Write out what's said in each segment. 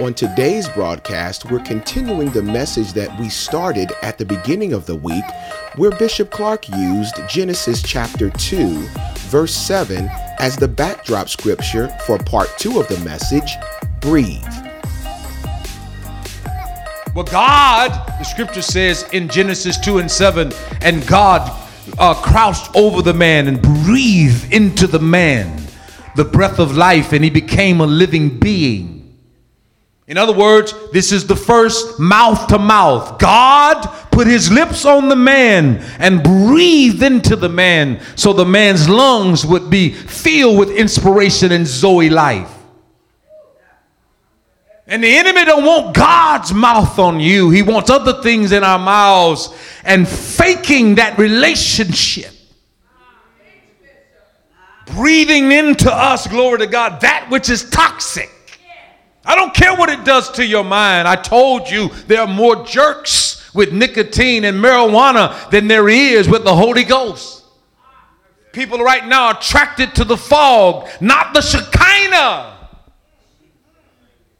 On today's broadcast, we're continuing the message that we started at the beginning of the week, where Bishop Clark used Genesis chapter 2, verse 7 as the backdrop scripture for part 2 of the message Breathe. Well, God, the scripture says in Genesis 2 and 7, and God uh, crouched over the man and breathed into the man the breath of life, and he became a living being. In other words, this is the first mouth to mouth. God put his lips on the man and breathed into the man so the man's lungs would be filled with inspiration and Zoe life. And the enemy don't want God's mouth on you. He wants other things in our mouths and faking that relationship. Breathing into us, glory to God, that which is toxic. I don't care what it does to your mind. I told you there are more jerks with nicotine and marijuana than there is with the Holy Ghost. People right now are attracted to the fog, not the Shekinah,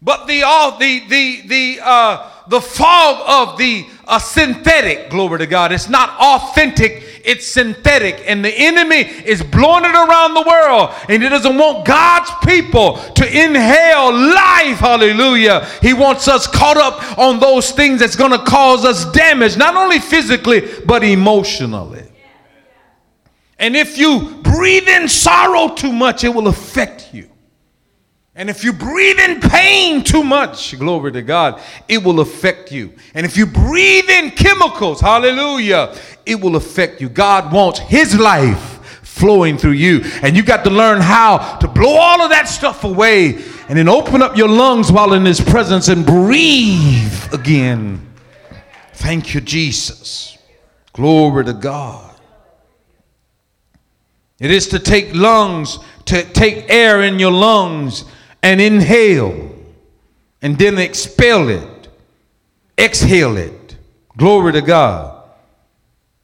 but the all the the the uh, the fog of the uh, synthetic. Glory to God. It's not authentic it's synthetic, and the enemy is blowing it around the world, and he doesn't want God's people to inhale life. Hallelujah. He wants us caught up on those things that's going to cause us damage, not only physically, but emotionally. And if you breathe in sorrow too much, it will affect you. And if you breathe in pain too much, glory to God, it will affect you. And if you breathe in chemicals, hallelujah, it will affect you. God wants His life flowing through you. And you got to learn how to blow all of that stuff away and then open up your lungs while in His presence and breathe again. Thank you, Jesus. Glory to God. It is to take lungs, to take air in your lungs and inhale and then expel it, exhale it. Glory to God.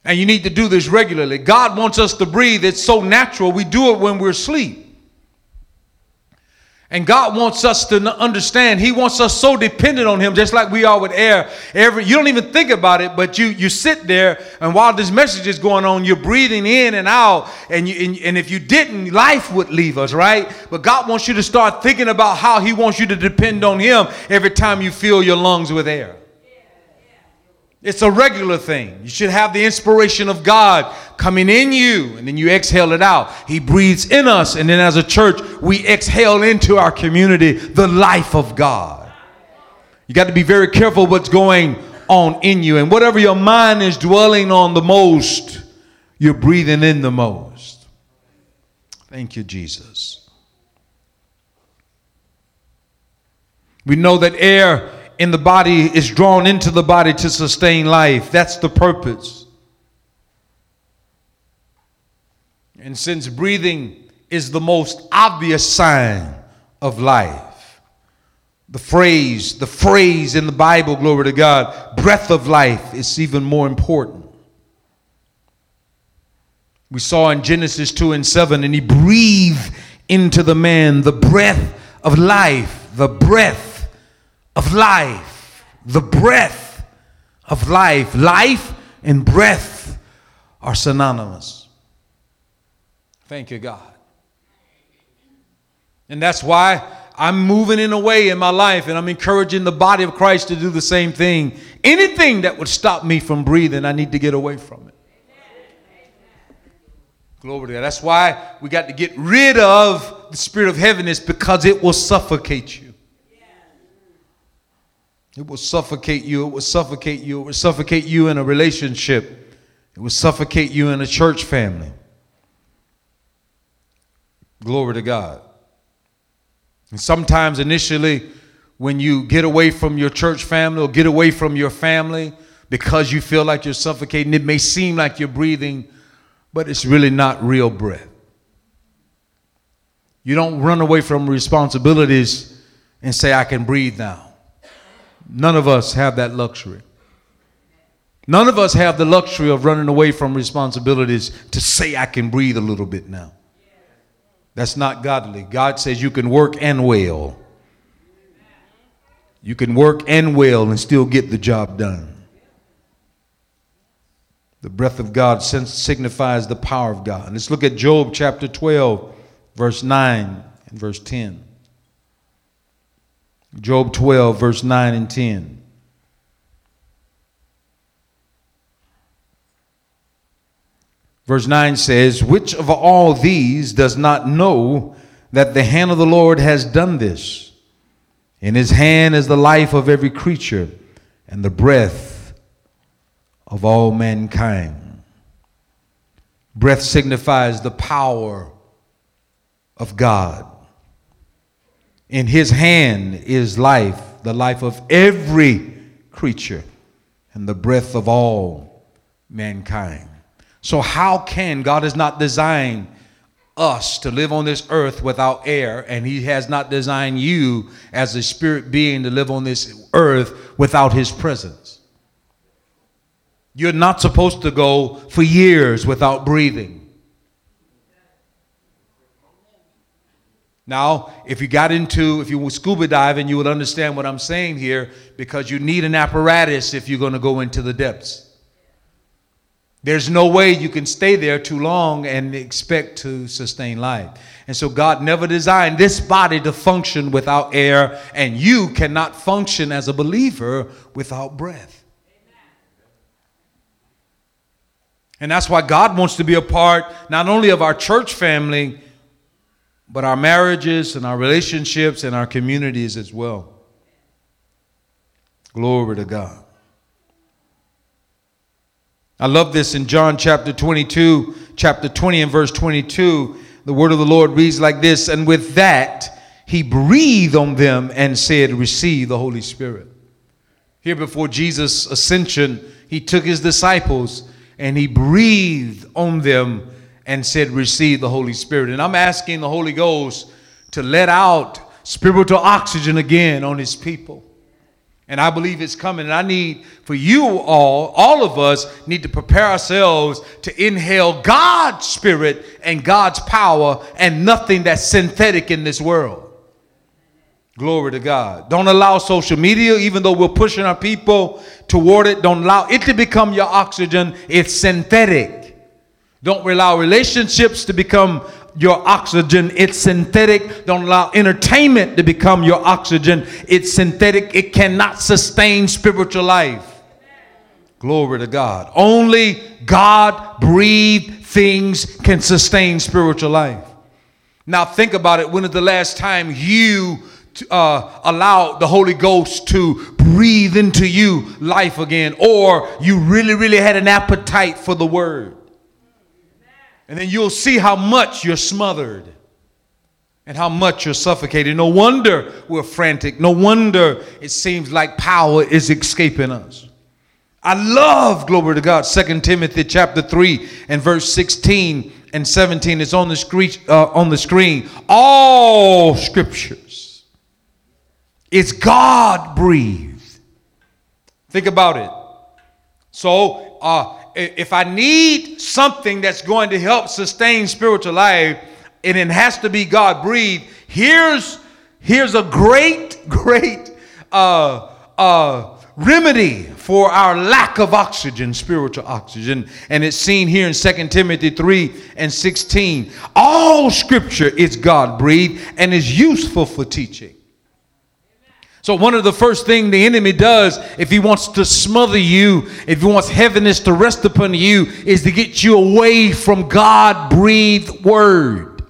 And you need to do this regularly. God wants us to breathe. It's so natural. We do it when we're asleep. And God wants us to understand. He wants us so dependent on Him, just like we are with air. Every you don't even think about it, but you you sit there, and while this message is going on, you're breathing in and out. And you and, and if you didn't, life would leave us, right? But God wants you to start thinking about how He wants you to depend on Him every time you fill your lungs with air. It's a regular thing. You should have the inspiration of God coming in you, and then you exhale it out. He breathes in us, and then as a church, we exhale into our community the life of God. You got to be very careful what's going on in you, and whatever your mind is dwelling on the most, you're breathing in the most. Thank you, Jesus. We know that air in the body is drawn into the body to sustain life. That's the purpose. And since breathing is the most obvious sign of life, the phrase, the phrase in the Bible, glory to God, breath of life is even more important. We saw in Genesis 2 and 7, and he breathed into the man the breath of life, the breath of life, the breath of life. Life and breath are synonymous. Thank you, God. And that's why I'm moving in a way in my life and I'm encouraging the body of Christ to do the same thing. Anything that would stop me from breathing, I need to get away from it. Glory to God. That's why we got to get rid of the spirit of heaviness because it will suffocate you. It will suffocate you. It will suffocate you. It will suffocate you in a relationship. It will suffocate you in a church family. Glory to God. And sometimes, initially, when you get away from your church family or get away from your family because you feel like you're suffocating, it may seem like you're breathing, but it's really not real breath. You don't run away from responsibilities and say, I can breathe now. None of us have that luxury. None of us have the luxury of running away from responsibilities to say, I can breathe a little bit now. That's not godly. God says you can work and wail. You can work and wail and still get the job done. The breath of God signifies the power of God. Let's look at Job chapter 12, verse 9 and verse 10. Job 12, verse 9 and 10. Verse 9 says, Which of all these does not know that the hand of the Lord has done this? In his hand is the life of every creature and the breath of all mankind. Breath signifies the power of God. In his hand is life, the life of every creature, and the breath of all mankind. So, how can God has not designed us to live on this earth without air, and He has not designed you as a spirit being to live on this earth without His presence? You're not supposed to go for years without breathing. Now, if you got into, if you were scuba diving, you would understand what I'm saying here because you need an apparatus if you're going to go into the depths. There's no way you can stay there too long and expect to sustain life. And so God never designed this body to function without air, and you cannot function as a believer without breath. And that's why God wants to be a part not only of our church family, but our marriages and our relationships and our communities as well. Glory to God. I love this in John chapter 22, chapter 20 and verse 22. The word of the Lord reads like this And with that, he breathed on them and said, Receive the Holy Spirit. Here before Jesus' ascension, he took his disciples and he breathed on them and said, Receive the Holy Spirit. And I'm asking the Holy Ghost to let out spiritual oxygen again on his people. And I believe it's coming. And I need for you all, all of us, need to prepare ourselves to inhale God's spirit and God's power and nothing that's synthetic in this world. Glory to God. Don't allow social media, even though we're pushing our people toward it, don't allow it to become your oxygen. It's synthetic. Don't allow relationships to become your oxygen. It's synthetic. Don't allow entertainment to become your oxygen. It's synthetic. It cannot sustain spiritual life. Glory to God. Only God breathed things can sustain spiritual life. Now think about it. When is the last time you uh, allow the Holy Ghost to breathe into you life again, or you really, really had an appetite for the Word? And then you'll see how much you're smothered and how much you're suffocated. No wonder we're frantic. No wonder it seems like power is escaping us. I love, glory to God, 2 Timothy chapter 3 and verse 16 and 17. It's on the screen. Uh, on the screen. All scriptures. It's God breathed. Think about it. So, uh, if I need something that's going to help sustain spiritual life, and it has to be God breathed, here's here's a great, great uh, uh, remedy for our lack of oxygen, spiritual oxygen. And it's seen here in 2 Timothy 3 and 16. All scripture is God breathed and is useful for teaching so, one of the first thing the enemy does if he wants to smother you, if he wants heaviness to rest upon you, is to get you away from God breathed word.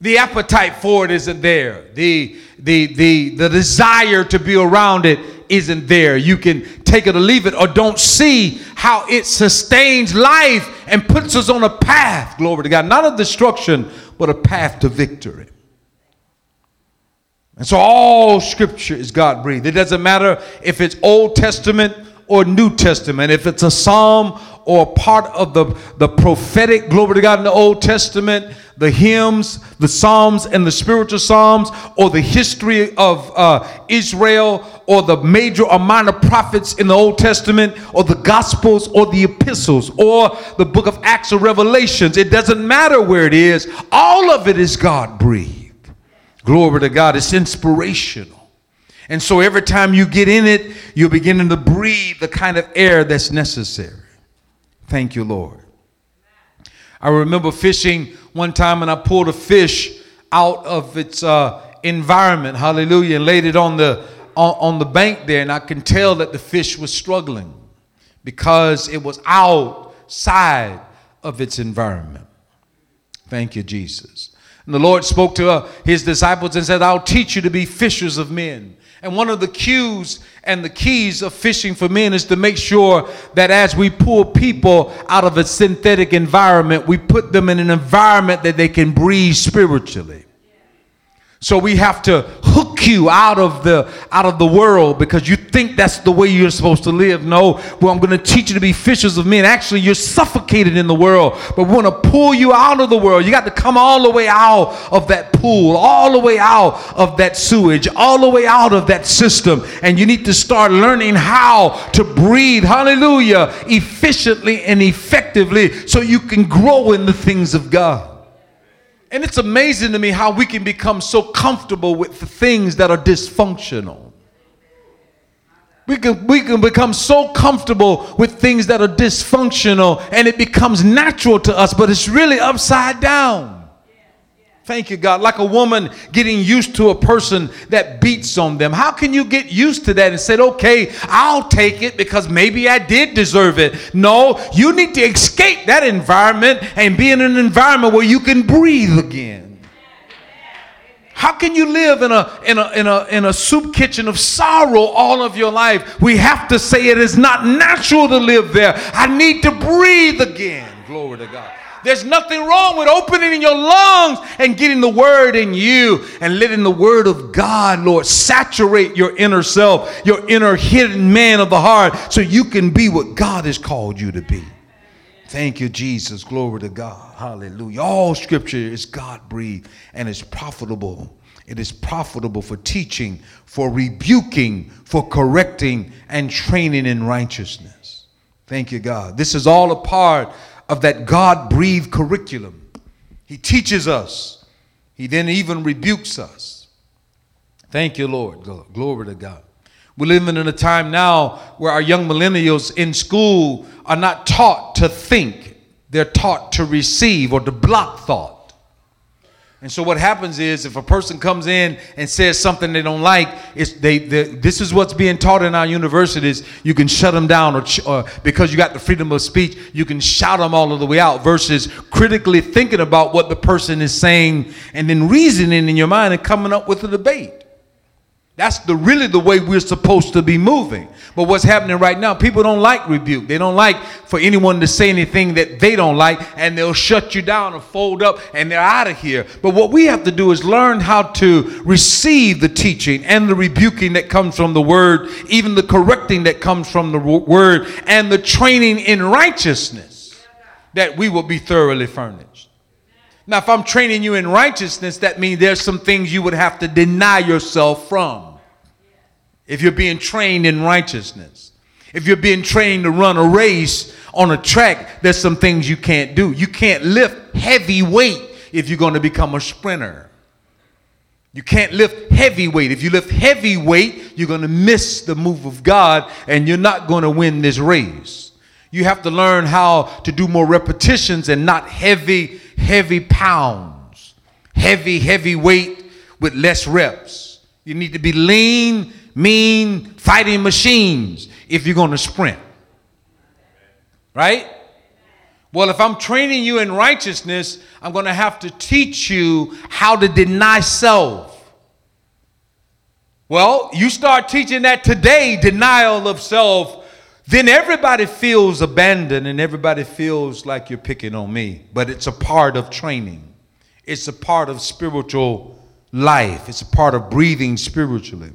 The appetite for it isn't there. The, the, the, the desire to be around it isn't there. You can take it or leave it, or don't see how it sustains life and puts us on a path, glory to God, not of destruction, but a path to victory. And so all scripture is God breathed. It doesn't matter if it's Old Testament or New Testament, if it's a psalm or part of the, the prophetic, glory to God, in the Old Testament, the hymns, the psalms, and the spiritual psalms, or the history of uh, Israel, or the major or minor prophets in the Old Testament, or the Gospels, or the epistles, or the book of Acts or Revelations. It doesn't matter where it is, all of it is God breathed. Glory to God, it's inspirational. And so every time you get in it, you're beginning to breathe the kind of air that's necessary. Thank you, Lord. I remember fishing one time and I pulled a fish out of its uh, environment, hallelujah, and laid it on the, on, on the bank there. And I can tell that the fish was struggling because it was outside of its environment. Thank you, Jesus. And the Lord spoke to uh, his disciples and said, I'll teach you to be fishers of men. And one of the cues and the keys of fishing for men is to make sure that as we pull people out of a synthetic environment, we put them in an environment that they can breathe spiritually. So we have to hook you out of the out of the world because you think that's the way you're supposed to live. No, well, I'm going to teach you to be fishers of men. Actually, you're suffocated in the world, but we want to pull you out of the world. You got to come all the way out of that pool, all the way out of that sewage, all the way out of that system, and you need to start learning how to breathe. Hallelujah, efficiently and effectively, so you can grow in the things of God. And it's amazing to me how we can become so comfortable with the things that are dysfunctional. We can, we can become so comfortable with things that are dysfunctional and it becomes natural to us, but it's really upside down. Thank you, God. Like a woman getting used to a person that beats on them. How can you get used to that and say, okay, I'll take it because maybe I did deserve it? No, you need to escape that environment and be in an environment where you can breathe again. How can you live in a, in, a, in, a, in a soup kitchen of sorrow all of your life? We have to say it is not natural to live there. I need to breathe again. Glory to God. There's nothing wrong with opening in your lungs and getting the word in you and letting the word of God, Lord, saturate your inner self, your inner hidden man of the heart, so you can be what God has called you to be. Thank you, Jesus. Glory to God. Hallelujah. All scripture is God breathed and is profitable. It is profitable for teaching, for rebuking, for correcting, and training in righteousness. Thank you, God. This is all a part of that God breathed curriculum. He teaches us, He then even rebukes us. Thank you, Lord. Glory to God. We're living in a time now where our young millennials in school are not taught to think, they're taught to receive or to block thought. And so what happens is if a person comes in and says something they don't like, it's they, they this is what's being taught in our universities. You can shut them down, or, or uh, because you got the freedom of speech, you can shout them all the way out. Versus critically thinking about what the person is saying and then reasoning in your mind and coming up with a debate. That's the really the way we're supposed to be moving. But what's happening right now, people don't like rebuke. They don't like for anyone to say anything that they don't like, and they'll shut you down or fold up and they're out of here. But what we have to do is learn how to receive the teaching and the rebuking that comes from the word, even the correcting that comes from the word, and the training in righteousness that we will be thoroughly furnished. Now, if I'm training you in righteousness, that means there's some things you would have to deny yourself from. If you're being trained in righteousness, if you're being trained to run a race on a track, there's some things you can't do. You can't lift heavy weight if you're going to become a sprinter. You can't lift heavy weight. If you lift heavy weight, you're going to miss the move of God and you're not going to win this race. You have to learn how to do more repetitions and not heavy heavy pounds, heavy, heavy weight with less reps. You need to be lean, mean, fighting machines if you're going to sprint. Right? Well, if I'm training you in righteousness, I'm going to have to teach you how to deny self. Well, you start teaching that today, denial of self, then everybody feels abandoned and everybody feels like you're picking on me. But it's a part of training, it's a part of spiritual life, it's a part of breathing spiritually.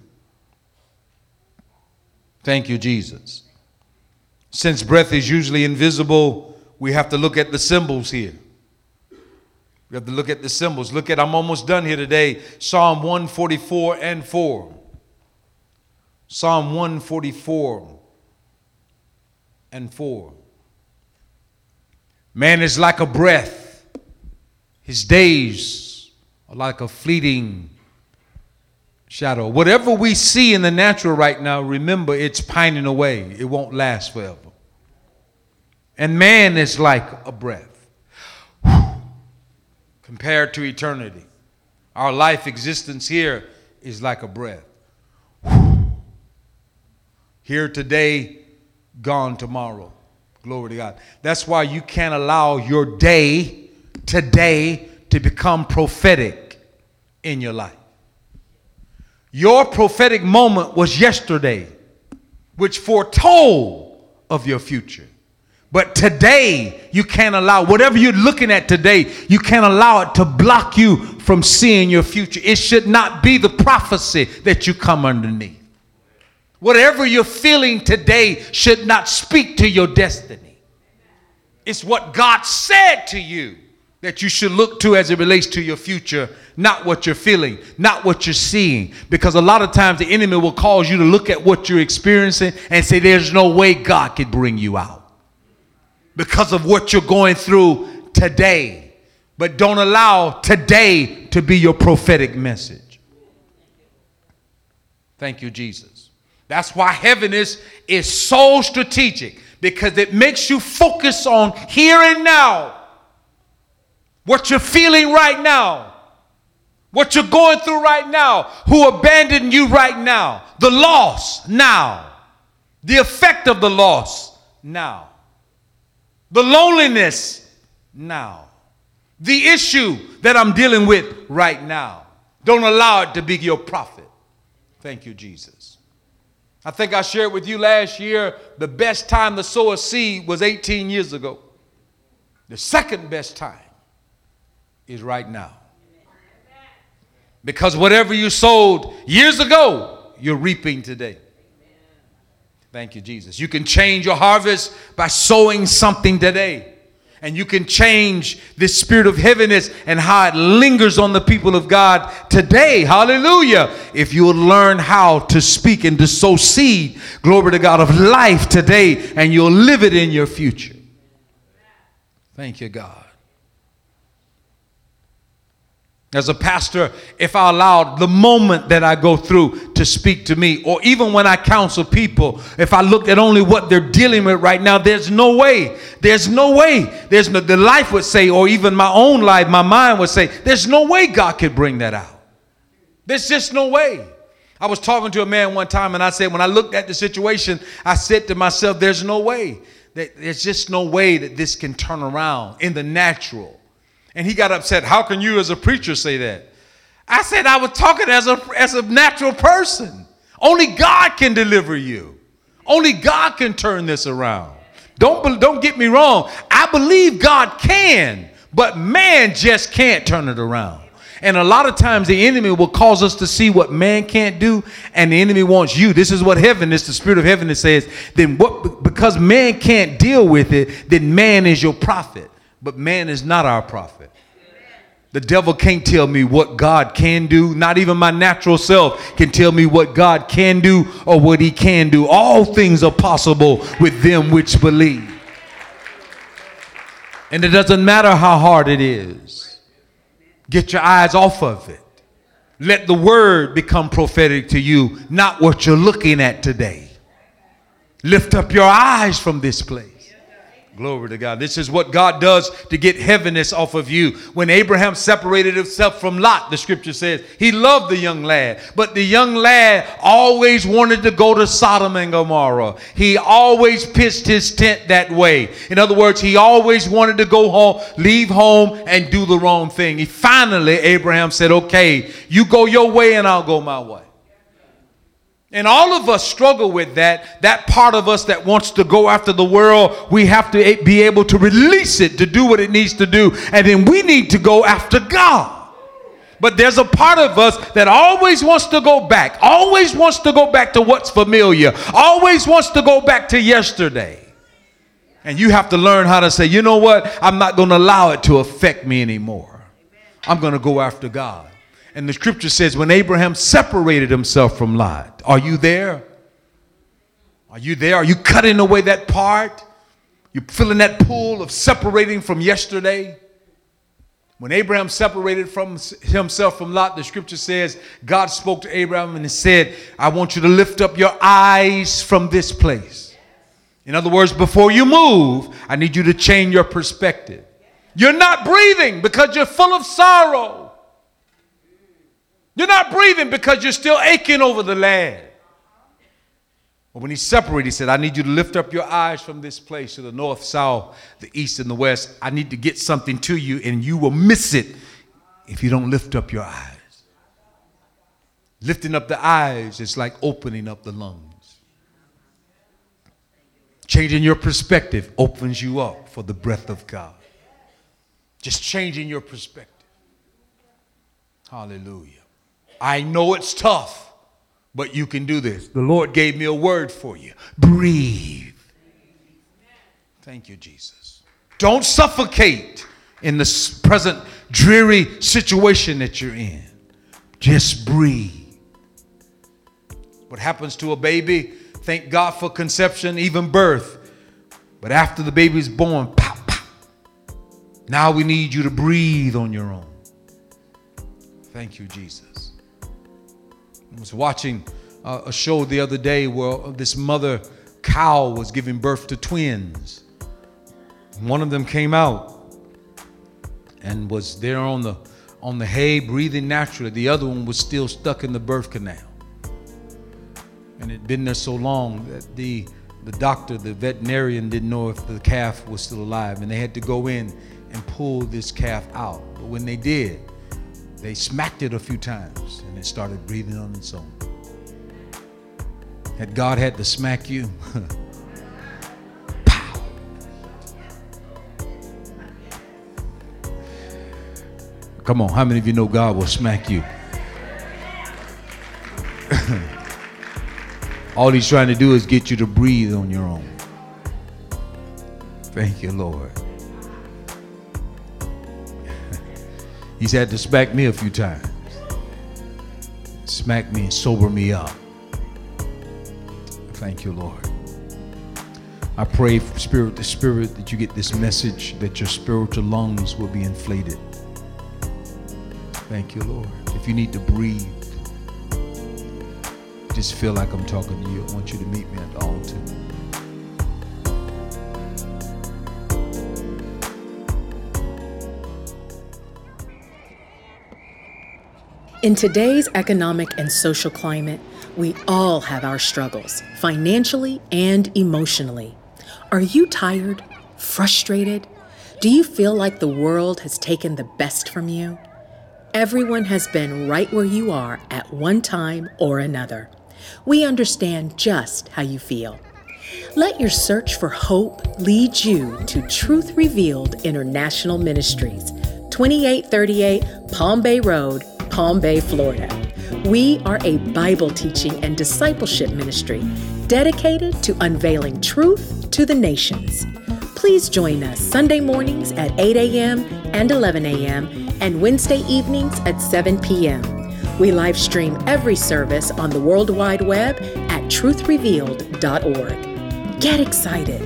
Thank you, Jesus. Since breath is usually invisible, we have to look at the symbols here. We have to look at the symbols. Look at, I'm almost done here today. Psalm 144 and 4. Psalm 144 and 4. Man is like a breath, his days are like a fleeting shadow. Whatever we see in the natural right now, remember it's pining away, it won't last forever. And man is like a breath compared to eternity. Our life existence here is like a breath. Here today, gone tomorrow. Glory to God. That's why you can't allow your day today to become prophetic in your life. Your prophetic moment was yesterday, which foretold of your future. But today, you can't allow whatever you're looking at today, you can't allow it to block you from seeing your future. It should not be the prophecy that you come underneath. Whatever you're feeling today should not speak to your destiny. It's what God said to you that you should look to as it relates to your future, not what you're feeling, not what you're seeing. Because a lot of times the enemy will cause you to look at what you're experiencing and say, There's no way God could bring you out because of what you're going through today. But don't allow today to be your prophetic message. Thank you, Jesus. That's why heaviness is so strategic because it makes you focus on here and now. What you're feeling right now. What you're going through right now. Who abandoned you right now. The loss now. The effect of the loss now the loneliness now, the issue that I'm dealing with right now. Don't allow it to be your prophet. Thank you, Jesus. I think I shared with you last year the best time to sow a seed was 18 years ago. The second best time is right now. Because whatever you sowed years ago, you're reaping today. Thank you, Jesus. You can change your harvest by sowing something today. And you can change this spirit of heaviness and how it lingers on the people of God today. Hallelujah. If you will learn how to speak and to sow seed, glory to God, of life today, and you'll live it in your future. Thank you, God. As a pastor, if I allowed the moment that I go through to speak to me, or even when I counsel people, if I looked at only what they're dealing with right now, there's no way. There's no way. There's no, the life would say, or even my own life, my mind would say, there's no way God could bring that out. There's just no way. I was talking to a man one time and I said, when I looked at the situation, I said to myself, there's no way. There's just no way that this can turn around in the natural. And he got upset. How can you, as a preacher, say that? I said, I was talking as a, as a natural person. Only God can deliver you, only God can turn this around. Don't, don't get me wrong. I believe God can, but man just can't turn it around. And a lot of times the enemy will cause us to see what man can't do, and the enemy wants you. This is what heaven is, the spirit of heaven says. Then what because man can't deal with it, then man is your prophet. But man is not our prophet. The devil can't tell me what God can do. Not even my natural self can tell me what God can do or what he can do. All things are possible with them which believe. And it doesn't matter how hard it is. Get your eyes off of it. Let the word become prophetic to you, not what you're looking at today. Lift up your eyes from this place. Glory to God. This is what God does to get heaviness off of you. When Abraham separated himself from Lot, the scripture says he loved the young lad, but the young lad always wanted to go to Sodom and Gomorrah. He always pitched his tent that way. In other words, he always wanted to go home, leave home, and do the wrong thing. He finally, Abraham said, Okay, you go your way and I'll go my way. And all of us struggle with that. That part of us that wants to go after the world, we have to be able to release it to do what it needs to do. And then we need to go after God. But there's a part of us that always wants to go back, always wants to go back to what's familiar, always wants to go back to yesterday. And you have to learn how to say, you know what? I'm not going to allow it to affect me anymore. I'm going to go after God. And the scripture says, when Abraham separated himself from Lot, are you there? Are you there? Are you cutting away that part? You feeling that pull of separating from yesterday? When Abraham separated from himself from Lot, the scripture says God spoke to Abraham and said, I want you to lift up your eyes from this place. In other words, before you move, I need you to change your perspective. You're not breathing because you're full of sorrow. You're not breathing because you're still aching over the land. But when he separated, he said, I need you to lift up your eyes from this place to the north, south, the east, and the west. I need to get something to you, and you will miss it if you don't lift up your eyes. Lifting up the eyes is like opening up the lungs. Changing your perspective opens you up for the breath of God. Just changing your perspective. Hallelujah. I know it's tough, but you can do this. The Lord gave me a word for you breathe. Thank you, Jesus. Don't suffocate in the present dreary situation that you're in. Just breathe. What happens to a baby? Thank God for conception, even birth. But after the baby is born, pop, pop. Now we need you to breathe on your own. Thank you, Jesus. I was watching uh, a show the other day where this mother cow was giving birth to twins. One of them came out and was there on the on the hay breathing naturally. The other one was still stuck in the birth canal. And it had been there so long that the the doctor, the veterinarian didn't know if the calf was still alive and they had to go in and pull this calf out. But when they did, they smacked it a few times and it started breathing on its own. Had God had to smack you? Pow. Come on, how many of you know God will smack you? All he's trying to do is get you to breathe on your own. Thank you, Lord. He's had to smack me a few times. Smack me and sober me up. Thank you, Lord. I pray, spirit to spirit, that you get this message that your spiritual lungs will be inflated. Thank you, Lord. If you need to breathe, just feel like I'm talking to you. I want you to meet me at the altar. In today's economic and social climate, we all have our struggles, financially and emotionally. Are you tired? Frustrated? Do you feel like the world has taken the best from you? Everyone has been right where you are at one time or another. We understand just how you feel. Let your search for hope lead you to Truth Revealed International Ministries, 2838 Palm Bay Road, Palm Bay, Florida. We are a Bible teaching and discipleship ministry dedicated to unveiling truth to the nations. Please join us Sunday mornings at 8 a.m. and 11 a.m. and Wednesday evenings at 7 p.m. We live stream every service on the World Wide Web at truthrevealed.org. Get excited.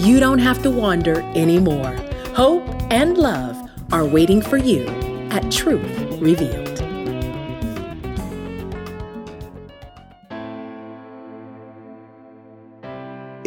You don't have to wander anymore. Hope and love are waiting for you at Truth Revealed.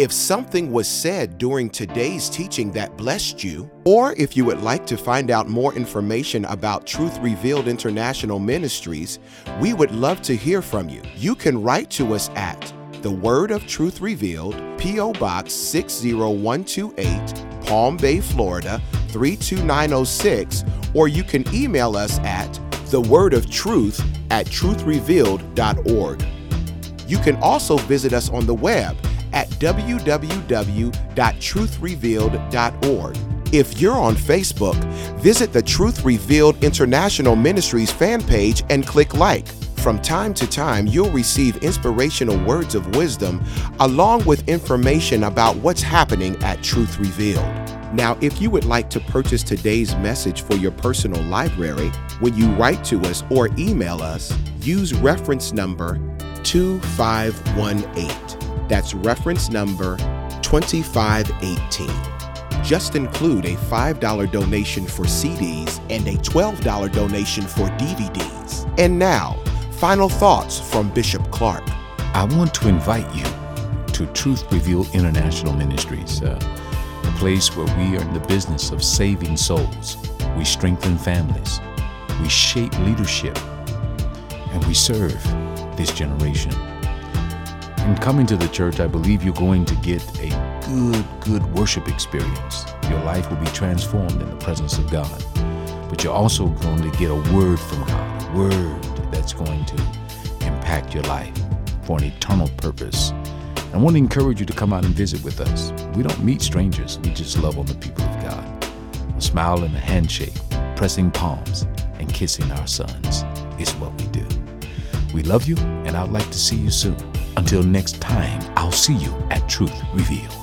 If something was said during today's teaching that blessed you, or if you would like to find out more information about Truth Revealed International Ministries, we would love to hear from you. You can write to us at The Word of Truth Revealed, P.O. Box 60128, Palm Bay, Florida 32906, or you can email us at The Word of Truth at truthrevealed.org. You can also visit us on the web at www.truthrevealed.org. If you're on Facebook, visit the Truth Revealed International Ministries fan page and click like. From time to time, you'll receive inspirational words of wisdom along with information about what's happening at Truth Revealed. Now, if you would like to purchase today's message for your personal library, when you write to us or email us, use reference number 2518. That's reference number 2518. Just include a $5 donation for CDs and a $12 donation for DVDs. And now, final thoughts from Bishop Clark. I want to invite you to Truth Revealed International Ministries, uh, a place where we are in the business of saving souls. We strengthen families, we shape leadership, and we serve this generation. In coming to the church, I believe you're going to get a good, good worship experience. Your life will be transformed in the presence of God. But you're also going to get a word from God, a word that's going to impact your life for an eternal purpose. I want to encourage you to come out and visit with us. We don't meet strangers, we just love on the people of God. A smile and a handshake, pressing palms, and kissing our sons is what we do. We love you, and I'd like to see you soon. Until next time, I'll see you at Truth Revealed.